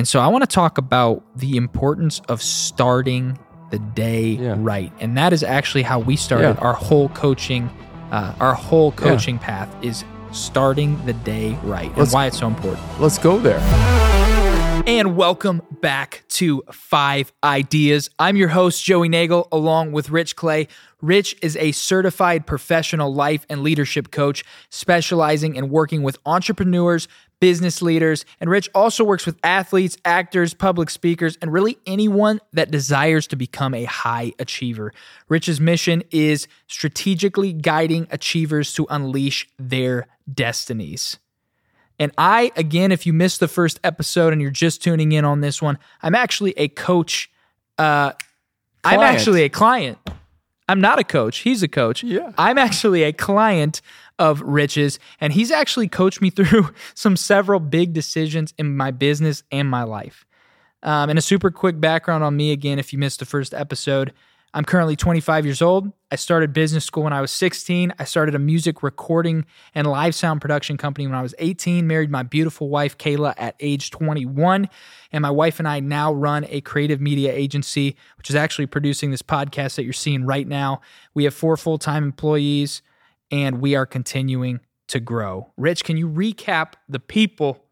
And so I want to talk about the importance of starting the day Yeah. right. And that is actually how we started Yeah. our whole coaching uh, our whole coaching path is starting the day right and Let's- why it's so important. Let's go there. And welcome back to Five Ideas. I'm your host, Joey Nagel, along with Rich Clay. Rich is a certified professional life and leadership coach specializing in working with entrepreneurs, business leaders, and Rich also works with athletes, actors, public speakers, and really anyone that desires to become a high achiever. Rich's mission is strategically guiding achievers to unleash their destinies. And I, again, if you missed the first episode and you're just tuning in on this one, I'm actually a coach. Uh, I'm actually a client. I'm not a coach. He's a coach. Yeah. I'm actually a client of Rich's. and he's actually coached me through some several big decisions in my business and my life. Um, and a super quick background on me again, if you missed the first episode. I'm currently 25 years old. I started business school when I was 16. I started a music recording and live sound production company when I was 18. Married my beautiful wife, Kayla, at age 21. And my wife and I now run a creative media agency, which is actually producing this podcast that you're seeing right now. We have four full time employees and we are continuing to grow. Rich, can you recap the people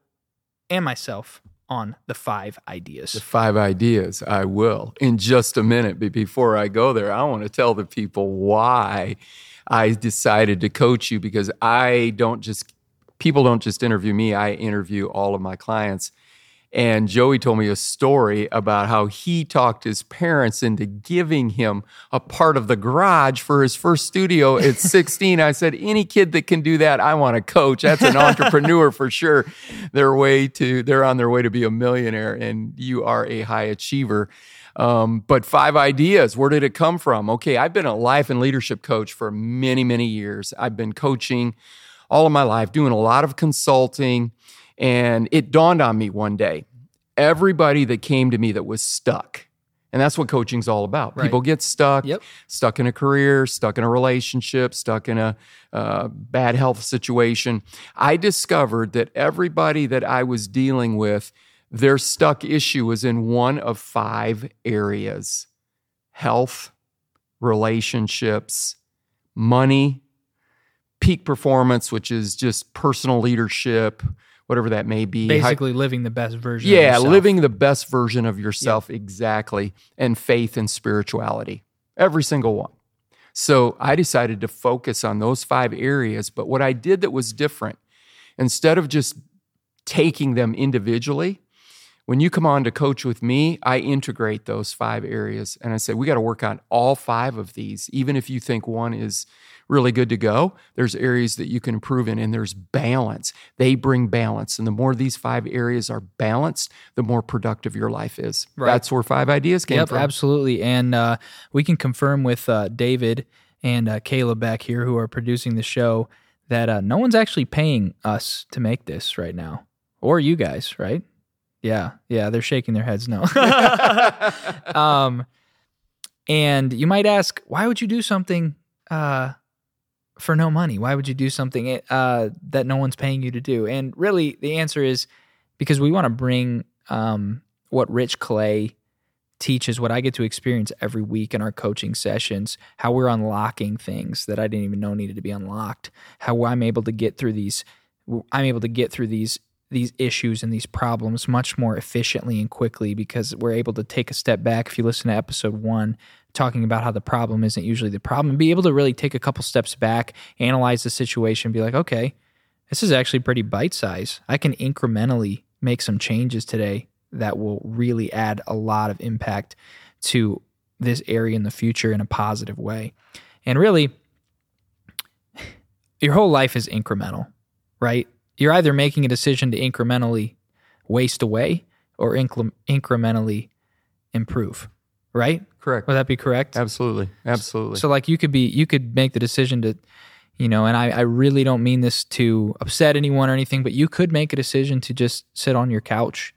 and myself on the five ideas? The five ideas. I will in just a minute. But before I go there, I want to tell the people why I decided to coach you because I don't just, people don't just interview me, I interview all of my clients. And Joey told me a story about how he talked his parents into giving him a part of the garage for his first studio at 16. I said, any kid that can do that, I want to coach. That's an entrepreneur for sure. Their way to, they're on their way to be a millionaire, and you are a high achiever. Um, but five ideas, where did it come from? Okay, I've been a life and leadership coach for many, many years. I've been coaching all of my life, doing a lot of consulting. And it dawned on me one day everybody that came to me that was stuck, and that's what coaching's all about. Right. People get stuck, Yep. stuck in a career, stuck in a relationship, stuck in a uh, bad health situation. I discovered that everybody that I was dealing with, their stuck issue was in one of five areas health, relationships, money, peak performance, which is just personal leadership, whatever that may be. How- Basically, living the best version. of yeah, living the best version of yourself, exactly, and faith and spirituality, every single one. So I decided to focus on those five areas. But what I did that was different, instead of just taking them individually, when you come on to coach with me, I integrate those five areas and I say, we got to work on all five of these. Even if you think one is really good to go, there's areas that you can improve in, and there's balance. They bring balance. And the more these five areas are balanced, the more productive your life is. Right. That's where five ideas came Yep, from. absolutely. And uh, we can confirm with uh, David and uh, Kayla back here, who are producing the show, that uh, no one's actually paying us to make this right now, or you guys, right? Yeah, yeah, they're shaking their heads no. um, and you might ask, why would you do something uh, for no money? Why would you do something uh, that no one's paying you to do? And really, the answer is because we want to bring um, what Rich Clay teaches, what I get to experience every week in our coaching sessions, how we're unlocking things that I didn't even know needed to be unlocked, how I'm able to get through these, I'm able to get through these these issues and these problems much more efficiently and quickly because we're able to take a step back. If you listen to episode one, talking about how the problem isn't usually the problem, be able to really take a couple steps back, analyze the situation, be like, okay, this is actually pretty bite size. I can incrementally make some changes today that will really add a lot of impact to this area in the future in a positive way. And really, your whole life is incremental, right? You're either making a decision to incrementally waste away or incre- incrementally improve, right? Correct. Would that be correct? Absolutely. Absolutely. So like you could be you could make the decision to you know, and I, I really don't mean this to upset anyone or anything, but you could make a decision to just sit on your couch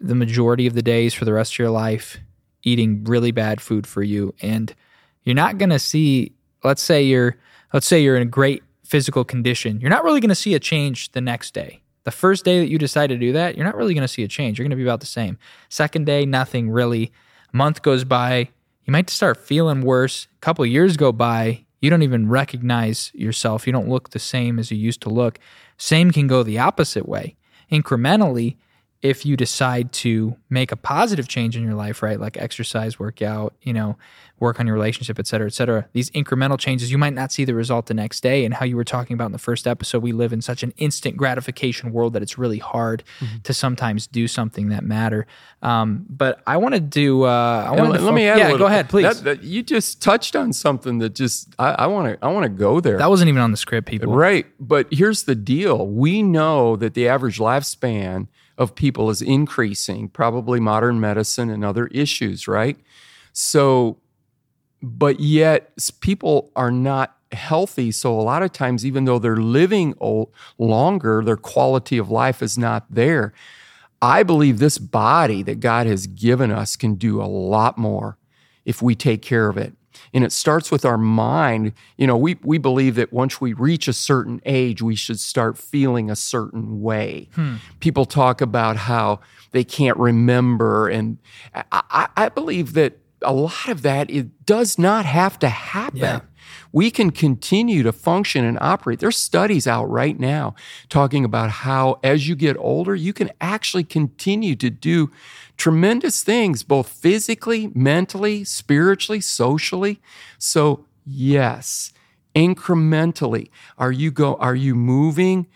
the majority of the days for the rest of your life, eating really bad food for you. And you're not gonna see let's say you're let's say you're in a great physical condition, you're not really gonna see a change the next day, The first day that you decide to do that, you're not really going to see a change. You're going to be about the same. Second day, nothing really. A month goes by, you might start feeling worse. A couple years go by, you don't even recognize yourself. You don't look the same as you used to look. Same can go the opposite way. Incrementally, if you decide to make a positive change in your life, right? Like exercise, workout, you know, work on your relationship, et cetera, et cetera. These incremental changes, you might not see the result the next day. And how you were talking about in the first episode, we live in such an instant gratification world that it's really hard mm-hmm. to sometimes do something that matter. Um, but I wanted to, do uh, I wanted let, to let me add yeah, go ahead, please. That, that, you just touched on something that just, I want to, I want to go there. That wasn't even on the script, people. Right. But here's the deal. We know that the average lifespan of people is increasing, probably modern medicine and other issues, right? So, but yet people are not healthy. So, a lot of times, even though they're living old, longer, their quality of life is not there. I believe this body that God has given us can do a lot more if we take care of it and it starts with our mind. You know, we, we believe that once we reach a certain age, we should start feeling a certain way. Hmm. People talk about how they can't remember. And I, I believe that a lot of that it does not have to happen. Yeah. We can continue to function and operate. There's studies out right now talking about how as you get older, you can actually continue to do tremendous things, both physically, mentally, spiritually, socially. So, yes, incrementally, are you go are you moving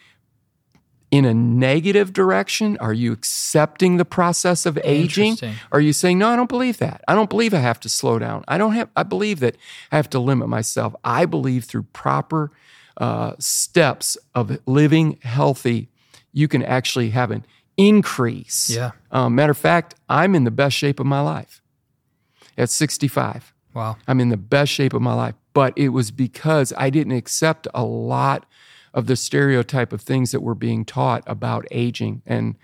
in a negative direction? Are you accepting the process of aging? Are you saying, no, I don't believe that. I don't believe I have to slow down. I don't have, I believe that I have to limit myself. I believe through proper uh, steps of living healthy, you can actually have an increase. Yeah. Um, matter of fact, I'm in the best shape of my life at 65. Wow. I'm in the best shape of my life. But it was because I didn't accept a lot of the stereotype of things that were being taught about aging. And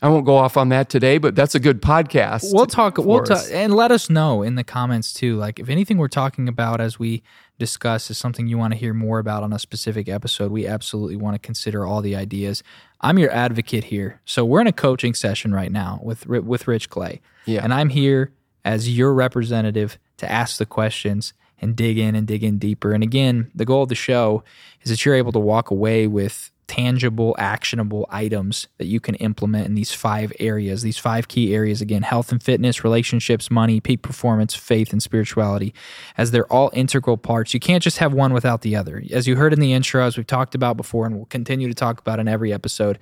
I won't go off on that today, but that's a good podcast. We'll talk. We'll talk, and let us know in the comments too. Like if anything we're talking about as we discuss is something you want to hear more about on a specific episode, we absolutely want to consider all the ideas. I'm your advocate here. So we're in a coaching session right now with with Rich Clay, yeah. and I'm here as your representative to ask the questions and dig in and dig in deeper. And again, the goal of the show is that you're able to walk away with tangible, actionable items that you can implement in these five areas, these five key areas again health and fitness, relationships, money, peak performance, faith, and spirituality, as they're all integral parts. You can't just have one without the other. As you heard in the intro, as we've talked about before, and we'll continue to talk about in every episode,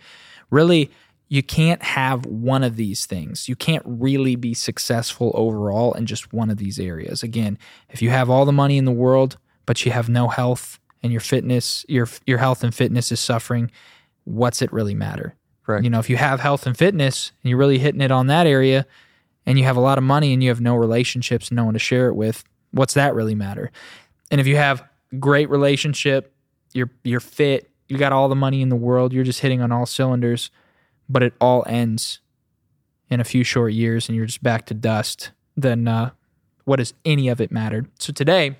really you can't have one of these things. You can't really be successful overall in just one of these areas. Again, if you have all the money in the world, but you have no health and your fitness, your your health and fitness is suffering, what's it really matter? Right. You know, if you have health and fitness and you're really hitting it on that area and you have a lot of money and you have no relationships, no one to share it with, what's that really matter? And if you have great relationship, you're you're fit, you got all the money in the world, you're just hitting on all cylinders, but it all ends in a few short years and you're just back to dust, then uh, what does any of it matter? So today,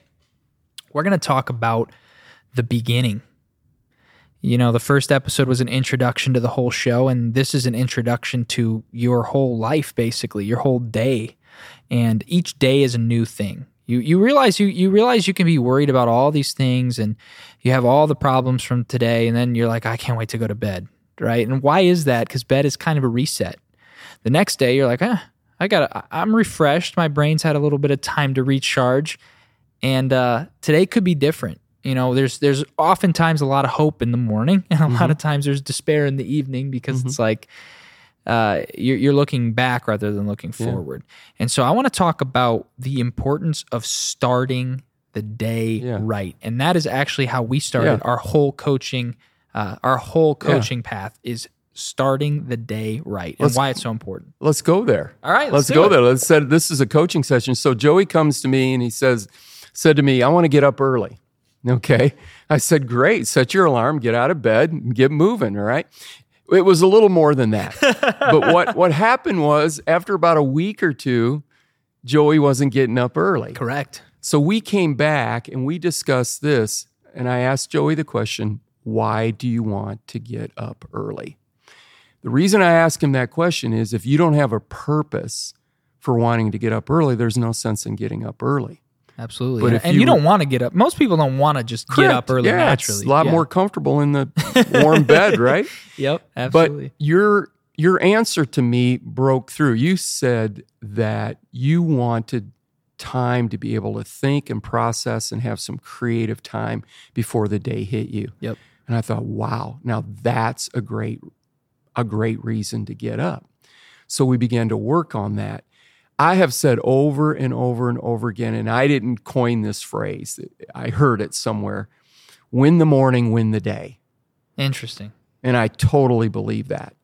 we're going to talk about the beginning. You know, the first episode was an introduction to the whole show, and this is an introduction to your whole life, basically, your whole day. And each day is a new thing. You you realize you you realize you can be worried about all these things and you have all the problems from today, and then you're like, I can't wait to go to bed right? And why is that? Because bed is kind of a reset. The next day, you're like, ah, I got, I'm refreshed. My brain's had a little bit of time to recharge, and uh, today could be different. You know, there's there's oftentimes a lot of hope in the morning, and a mm-hmm. lot of times there's despair in the evening because mm-hmm. it's like uh, you're, you're looking back rather than looking forward. And so I want to talk about the importance of starting the day yeah. right, and that is actually how we started yeah. our whole coaching uh, our whole coaching yeah. path is starting the day right and let's, why it's so important. Let's go there. All right, let's, let's go it. there. Let's say this is a coaching session. So Joey comes to me and he says, said to me, I want to get up early. Okay. I said, great. Set your alarm, get out of bed, and get moving. All right. It was a little more than that. but what, what happened was after about a week or two, Joey wasn't getting up early. Correct. So we came back and we discussed this. And I asked Joey the question, why do you want to get up early? The reason I ask him that question is if you don't have a purpose for wanting to get up early, there's no sense in getting up early. Absolutely. But and if and you you, don't want to get up. Most people don't want to just get up early yeah, naturally. It's a lot Yeah. more comfortable in the warm bed, right? Yep. absolutely. But your your answer to me broke through. You said that you wanted time to be able to think and process and have some creative time before the day hit you. Yep. And I thought, wow, now that's a great a great reason to get up. So we began to work on that. I have said over and over and over again, and I didn't coin this phrase. I heard it somewhere. Win the morning, win the day. Interesting. And I totally believe that.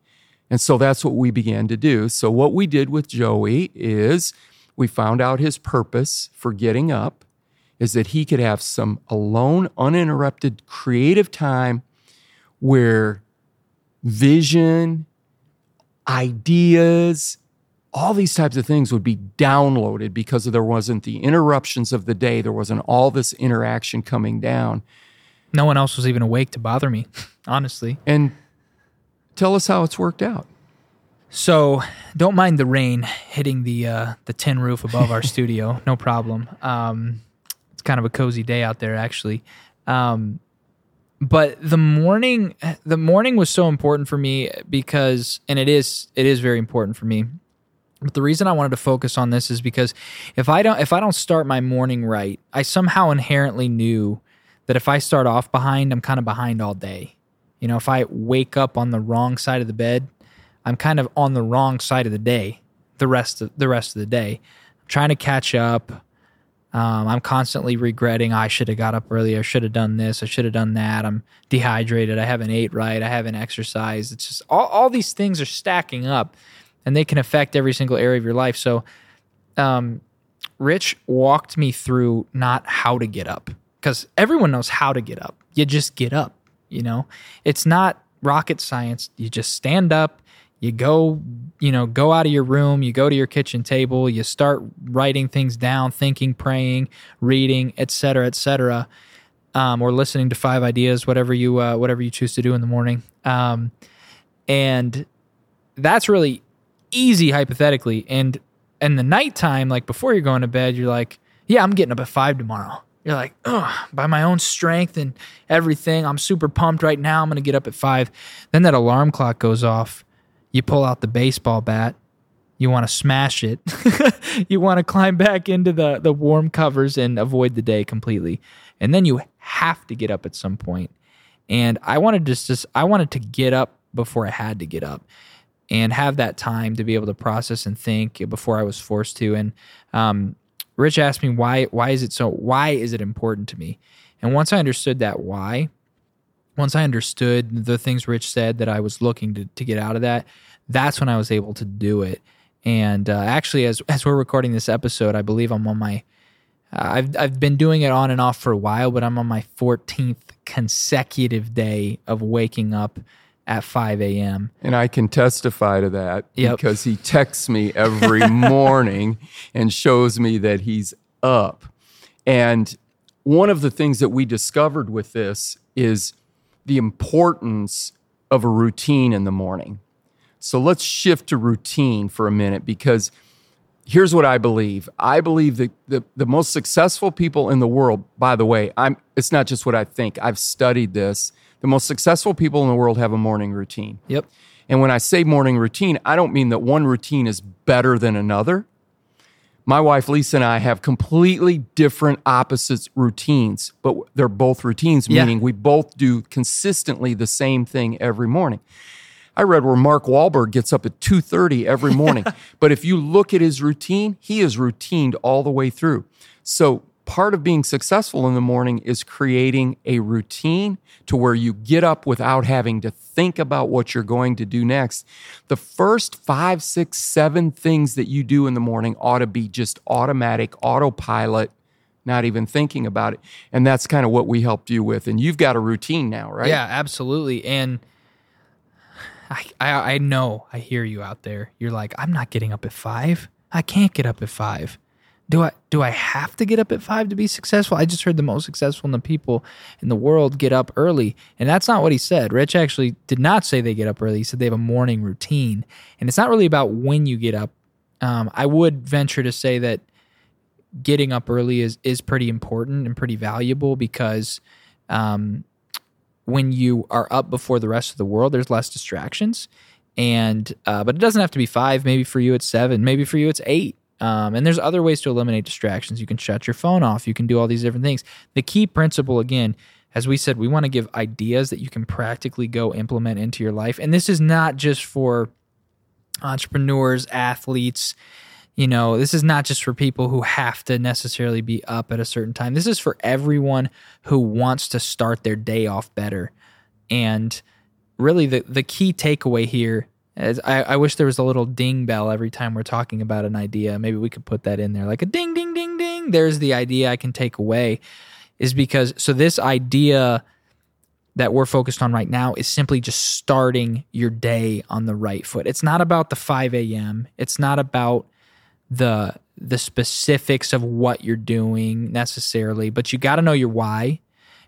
And so that's what we began to do. So, what we did with Joey is we found out his purpose for getting up is that he could have some alone, uninterrupted creative time where vision, ideas, all these types of things would be downloaded because there wasn't the interruptions of the day. There wasn't all this interaction coming down. No one else was even awake to bother me, honestly. And tell us how it's worked out. So don't mind the rain hitting the uh, the tin roof above our studio. No problem. Um, it's kind of a cozy day out there, actually. Um, but the morning, the morning was so important for me because, and it is, it is very important for me. But the reason I wanted to focus on this is because if I don't, if I don't start my morning right, I somehow inherently knew that if I start off behind, I'm kind of behind all day. You know, if I wake up on the wrong side of the bed, I'm kind of on the wrong side of the day. The rest of the rest of the day, I'm trying to catch up. Um, I'm constantly regretting. I should have got up earlier. I should have done this. I should have done that. I'm dehydrated. I haven't ate right. I haven't exercised. It's just all, all these things are stacking up, and they can affect every single area of your life. So, um, Rich walked me through not how to get up because everyone knows how to get up. You just get up. You know, it's not rocket science. You just stand up. You go, you know, go out of your room. You go to your kitchen table. You start writing things down, thinking, praying, reading, etc., etc., um, or listening to five ideas, whatever you uh, whatever you choose to do in the morning. Um, and that's really easy hypothetically. And in the nighttime, like before you're going to bed, you're like, yeah, I'm getting up at five tomorrow. You're like, oh, by my own strength and everything, I'm super pumped right now. I'm going to get up at five. Then that alarm clock goes off. You pull out the baseball bat. You want to smash it. you want to climb back into the, the warm covers and avoid the day completely. And then you have to get up at some point. And I wanted to just, I wanted to get up before I had to get up and have that time to be able to process and think before I was forced to. And um, Rich asked me why why is it so why is it important to me? And once I understood that why, once I understood the things Rich said that I was looking to, to get out of that, that's when I was able to do it. And uh, actually, as as we're recording this episode, I believe I'm on my I've I've been doing it on and off for a while, but I'm on my 14th consecutive day of waking up at 5 a.m. And I can testify to that Yep. because he texts me every morning and shows me that he's up. And one of the things that we discovered with this is the importance of a routine in the morning. So let's shift to routine for a minute because here's what I believe. I believe that the, the most successful people in the world, by the way, I'm it's not just what I think. I've studied this. The most successful people in the world have a morning routine. Yep. And when I say morning routine, I don't mean that one routine is better than another. My wife Lisa and I have completely different opposite routines, but they're both routines, Yeah. meaning we both do consistently the same thing every morning. I read where Mark Wahlberg gets up at 2:30 every morning. but if you look at his routine, he is routined all the way through. So part of being successful in the morning is creating a routine to where you get up without having to think about what you're going to do next. The first five, six, seven things that you do in the morning ought to be just automatic, autopilot, not even thinking about it. And that's kind of what we helped you with. And you've got a routine now, right? Yeah, absolutely. And I, I I know I hear you out there. You're like, I'm not getting up at five. I can't get up at five. Do I do I have to get up at five to be successful? I just heard the most successful in the people in the world get up early, and that's not what he said. Rich actually did not say they get up early. He said they have a morning routine, and it's not really about when you get up. Um, I would venture to say that getting up early is is pretty important and pretty valuable because um, when you are up before the rest of the world, there's less distractions. And uh, but it doesn't have to be five. Maybe for you it's seven. Maybe for you it's eight. Um, and there's other ways to eliminate distractions. You can shut your phone off. You can do all these different things. The key principle, again, as we said, we want to give ideas that you can practically go implement into your life. And this is not just for entrepreneurs, athletes. You know, this is not just for people who have to necessarily be up at a certain time. This is for everyone who wants to start their day off better. And really, the, the key takeaway here as I, I, wish there was a little ding bell every time we're talking about an idea. Maybe we could put that in there, like a ding, ding, ding, ding. There's the idea I can take away. Is because so this idea that we're focused on right now is simply just starting your day on the right foot. It's not about the 5 a.m. It's not about the the specifics of what you're doing necessarily, but you got to know your why,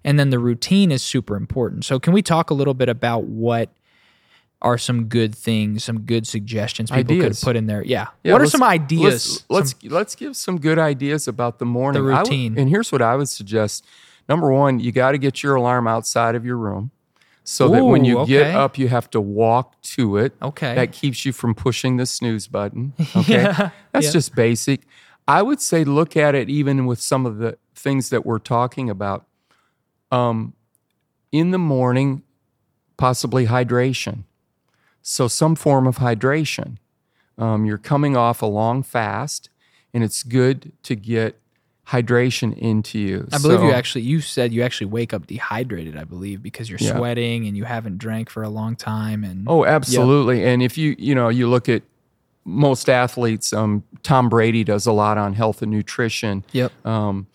and then the routine is super important. So, can we talk a little bit about what? Are some good things, some good suggestions people ideas. could put in there. Yeah. yeah what are some ideas? Let's let's, some, let's, give some good ideas about the morning. The routine. and here's what I would suggest. Number one, you got to get your alarm outside of your room so Ooh, that when you okay. get up, you have to walk to it. Okay. That keeps you from pushing the snooze button. Okay. yeah. That's yeah. just basic. I would say look at it even with some of the things that we're talking about. Um, in the morning, possibly hydration. So, some form of hydration. Um, you're coming off a long fast, and it's good to get hydration into you. I believe so, you actually you said you actually wake up dehydrated, I believe, because you're yeah. sweating and you haven't drank for a long time and Oh, absolutely. Yep. And if you, you know, you look at most athletes, um, Tom Brady does a lot on health and nutrition. Yep. Um,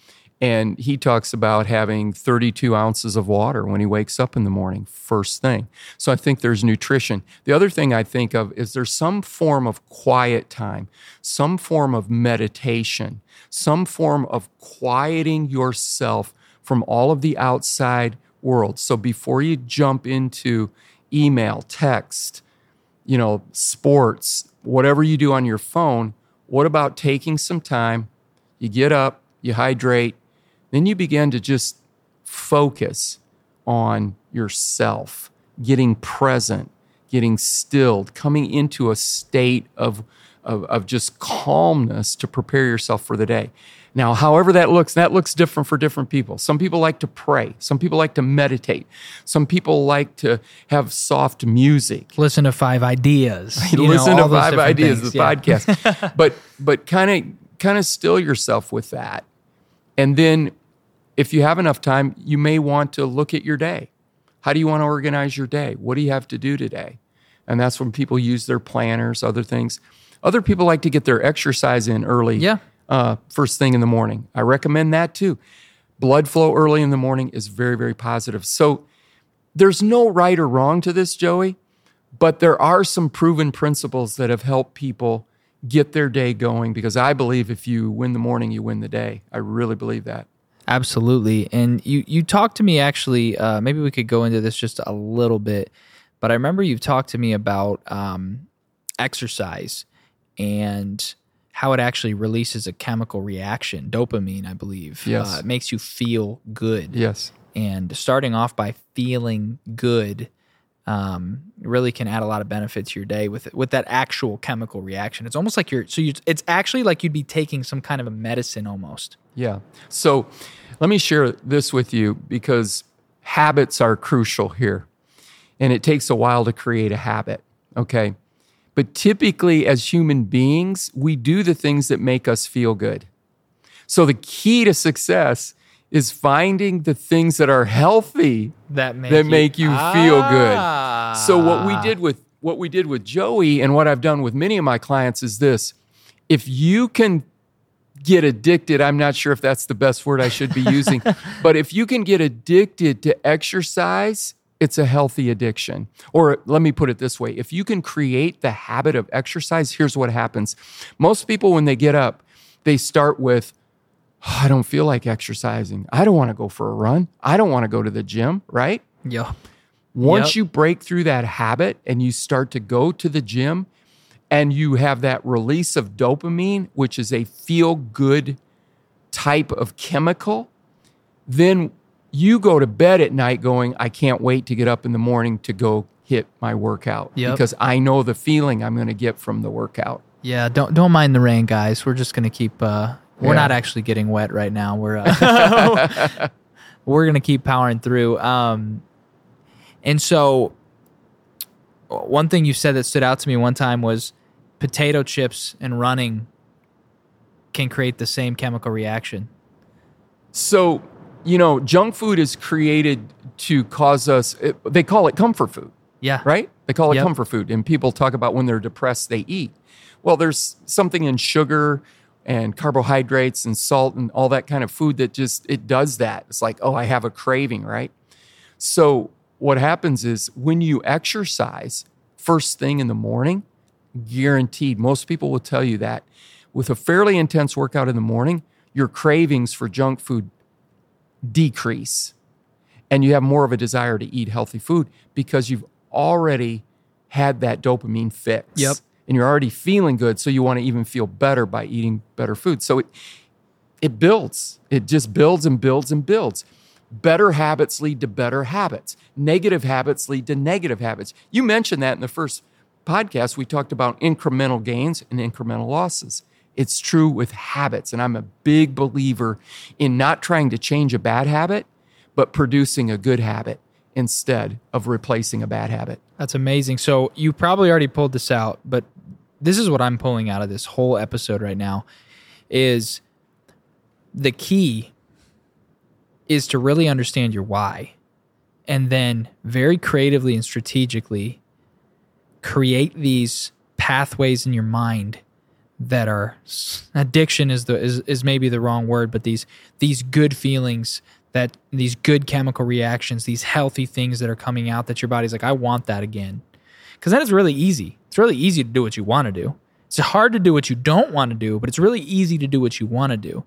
and he talks about having 32 ounces of water when he wakes up in the morning, first thing. So I think there's nutrition. The other thing I think of is there's some form of quiet time, some form of meditation, some form of quieting yourself from all of the outside world. So before you jump into email, text, you know, sports, whatever you do on your phone, what about taking some time? You get up, you hydrate, then you begin to just focus on yourself, getting present, getting stilled, coming into a state of, of, of, just calmness to prepare yourself for the day. Now, however that looks, that looks different for different people. Some people like to pray. Some people like to meditate. Some people like to have soft music. Listen to five ideas. Listen know, to five ideas, things, the yeah. podcast. but but kind of kind of still yourself with that. And then if you have enough time, you may want to look at your day. How do you want to organize your day? What do you have to do today? And that's when people use their planners, other things. Other people like to get their exercise in early, yeah. Uh, first thing in the morning. I recommend that too. Blood flow early in the morning is very, very positive. So there's no right or wrong to this, Joey, but there are some proven principles that have helped people get their day going because I believe if you win the morning, you win the day. I really believe that. Absolutely. And you you talked to me actually. Uh, maybe we could go into this just a little bit, but I remember you've talked to me about um, exercise and how it actually releases a chemical reaction, dopamine, I believe. Yes, uh, it makes you feel good. Yes, and starting off by feeling good um, really can add a lot of benefit to your day with with that actual chemical reaction. It's almost like you're so you. It's actually like you'd be taking some kind of a medicine almost. Yeah. So let me share this with you because habits are crucial here, and it takes a while to create a habit. Okay. But typically, as human beings, we do the things that make us feel good. So the key to success is finding the things that are healthy that make that you, make you ah. feel good. So what we did with what we did with Joey and what I've done with many of my clients is this. If you can get addicted, I'm not sure if that's the best word I should be using, but if you can get addicted to exercise, it's a healthy addiction. Or let me put it this way if you can create the habit of exercise, here's what happens. Most people, when they get up, They start with, "Oh, I don't feel like exercising. I don't want to go for a run. I don't want to go to the gym, right? Yeah. Once Yep. you break through that habit and you start to go to the gym and you have that release of dopamine, which is a feel good type of chemical, then you go to bed at night going, I can't wait to get up in the morning to go hit my workout Yep. because I know the feeling I'm going to get from the workout. Yeah, don't don't mind the rain, guys. We're just gonna keep. Uh, we're Yeah. not actually getting wet right now. We're uh, we're gonna keep powering through. Um, and so, one thing you said that stood out to me one time was potato chips and running can create the same chemical reaction. So, you know, junk food is created to cause us, it, they call it comfort food. Yeah. right? They call it Yep. comfort food. And people talk about when they're depressed, they eat. Well, there's something in sugar and carbohydrates and salt and all that kind of food that just it does that. It's like, oh, I have a craving, right? So what happens is when you exercise first thing in the morning, guaranteed, most people will tell you that with a fairly intense workout in the morning, your cravings for junk food decrease and you have more of a desire to eat healthy food because you've already had that dopamine fix. Yep. And you're already feeling good, so you want to even feel better by eating better food. So it it builds. It just builds and builds and builds. Better habits lead to better habits. Negative habits lead to negative habits. You mentioned that in the first podcast. We talked about incremental gains and incremental losses. It's true with habits. And I'm a big believer in not trying to change a bad habit, but producing a good habit instead of replacing a bad habit. That's amazing. So you probably already pulled this out, but this is what I'm pulling out of this whole episode right now is the key is to really understand your why and then very creatively and strategically create these pathways in your mind that are addiction is the is, is maybe the wrong word but these these good feelings that these good chemical reactions these healthy things that are coming out that your body's like i want that again. Because then it's really easy. It's really easy to do what you want to do. It's hard to do what you don't want to do but it's really easy to do what you want to do.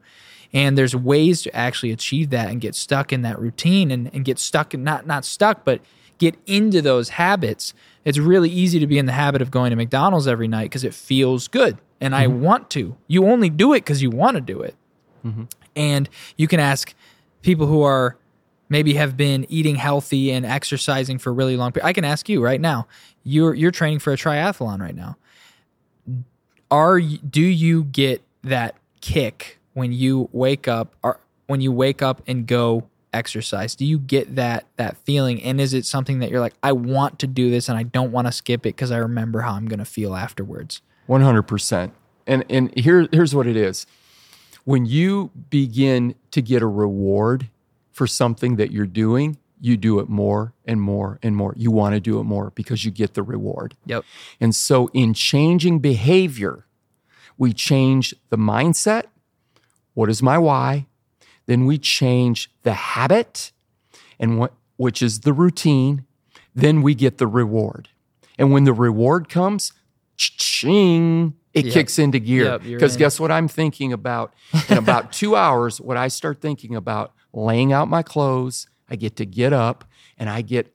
And there's ways to actually achieve that and get stuck in that routine and, and get stuck and not not stuck but get into those habits. It's really easy to be in the habit of going to mcdonald's every night because it feels good and i mm-hmm. want to. You only do it because you want to do it. Mm-hmm. And you can ask people who are maybe have been eating healthy and exercising for really long. I can ask you right now. You're you're training for a triathlon right now. Are do you get that kick when you wake up or when you wake up and go exercise? Do you get that that feeling and is it something that you're like I want to do this and I don't want to skip it because I remember how I'm going to feel afterwards? One hundred percent. And and here here's what it is. When you begin to get a reward for something that you're doing, you do it more and more and more. You want to do it more because you get the reward. Yep. And so, in changing behavior, we change the mindset. What is my why? Then we change the habit, and what which is the routine. Then we get the reward. And when the reward comes, ching, it Yep. kicks into gear. Because in. guess what I'm thinking about? In about two hours, what I start thinking about laying out my clothes, I get to get up and I get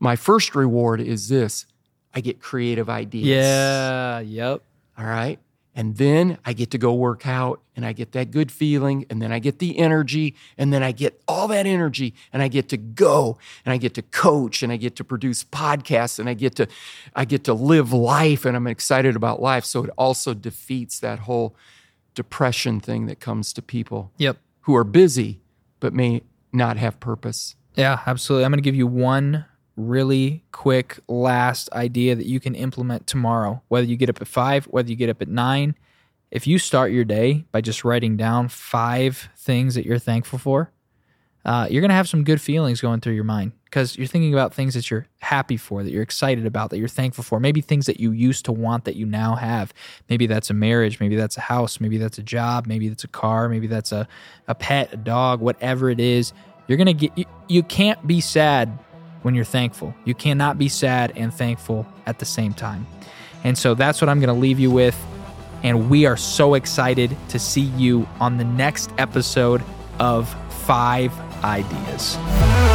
my first reward is this I get creative ideas. Yeah, yep. All right. And then I get to go work out and I get that good feeling and then I get the energy and then I get all that energy and I get to go and I get to coach and I get to produce podcasts and I get to I get to live life and I'm excited about life. So it also defeats that whole depression thing that comes to people Yep. who are busy but may not have purpose. Yeah, absolutely. I'm going to give you one really quick last idea that you can implement tomorrow. Whether you get up at five, whether you get up at nine, if you start your day by just writing down five things that you're thankful for, uh, you're going to have some good feelings going through your mind because you're thinking about things that you're happy for, that you're excited about, that you're thankful for. Maybe things that you used to want that you now have. Maybe that's a marriage, maybe that's a house, maybe that's a job, maybe that's a car, maybe that's a, a pet, a dog, whatever it is. You're going to get, you, you can't be sad when you're thankful. You cannot be sad and thankful at the same time. And so that's what I'm going to leave you with. And we are so excited to see you on the next episode of Five Ideas.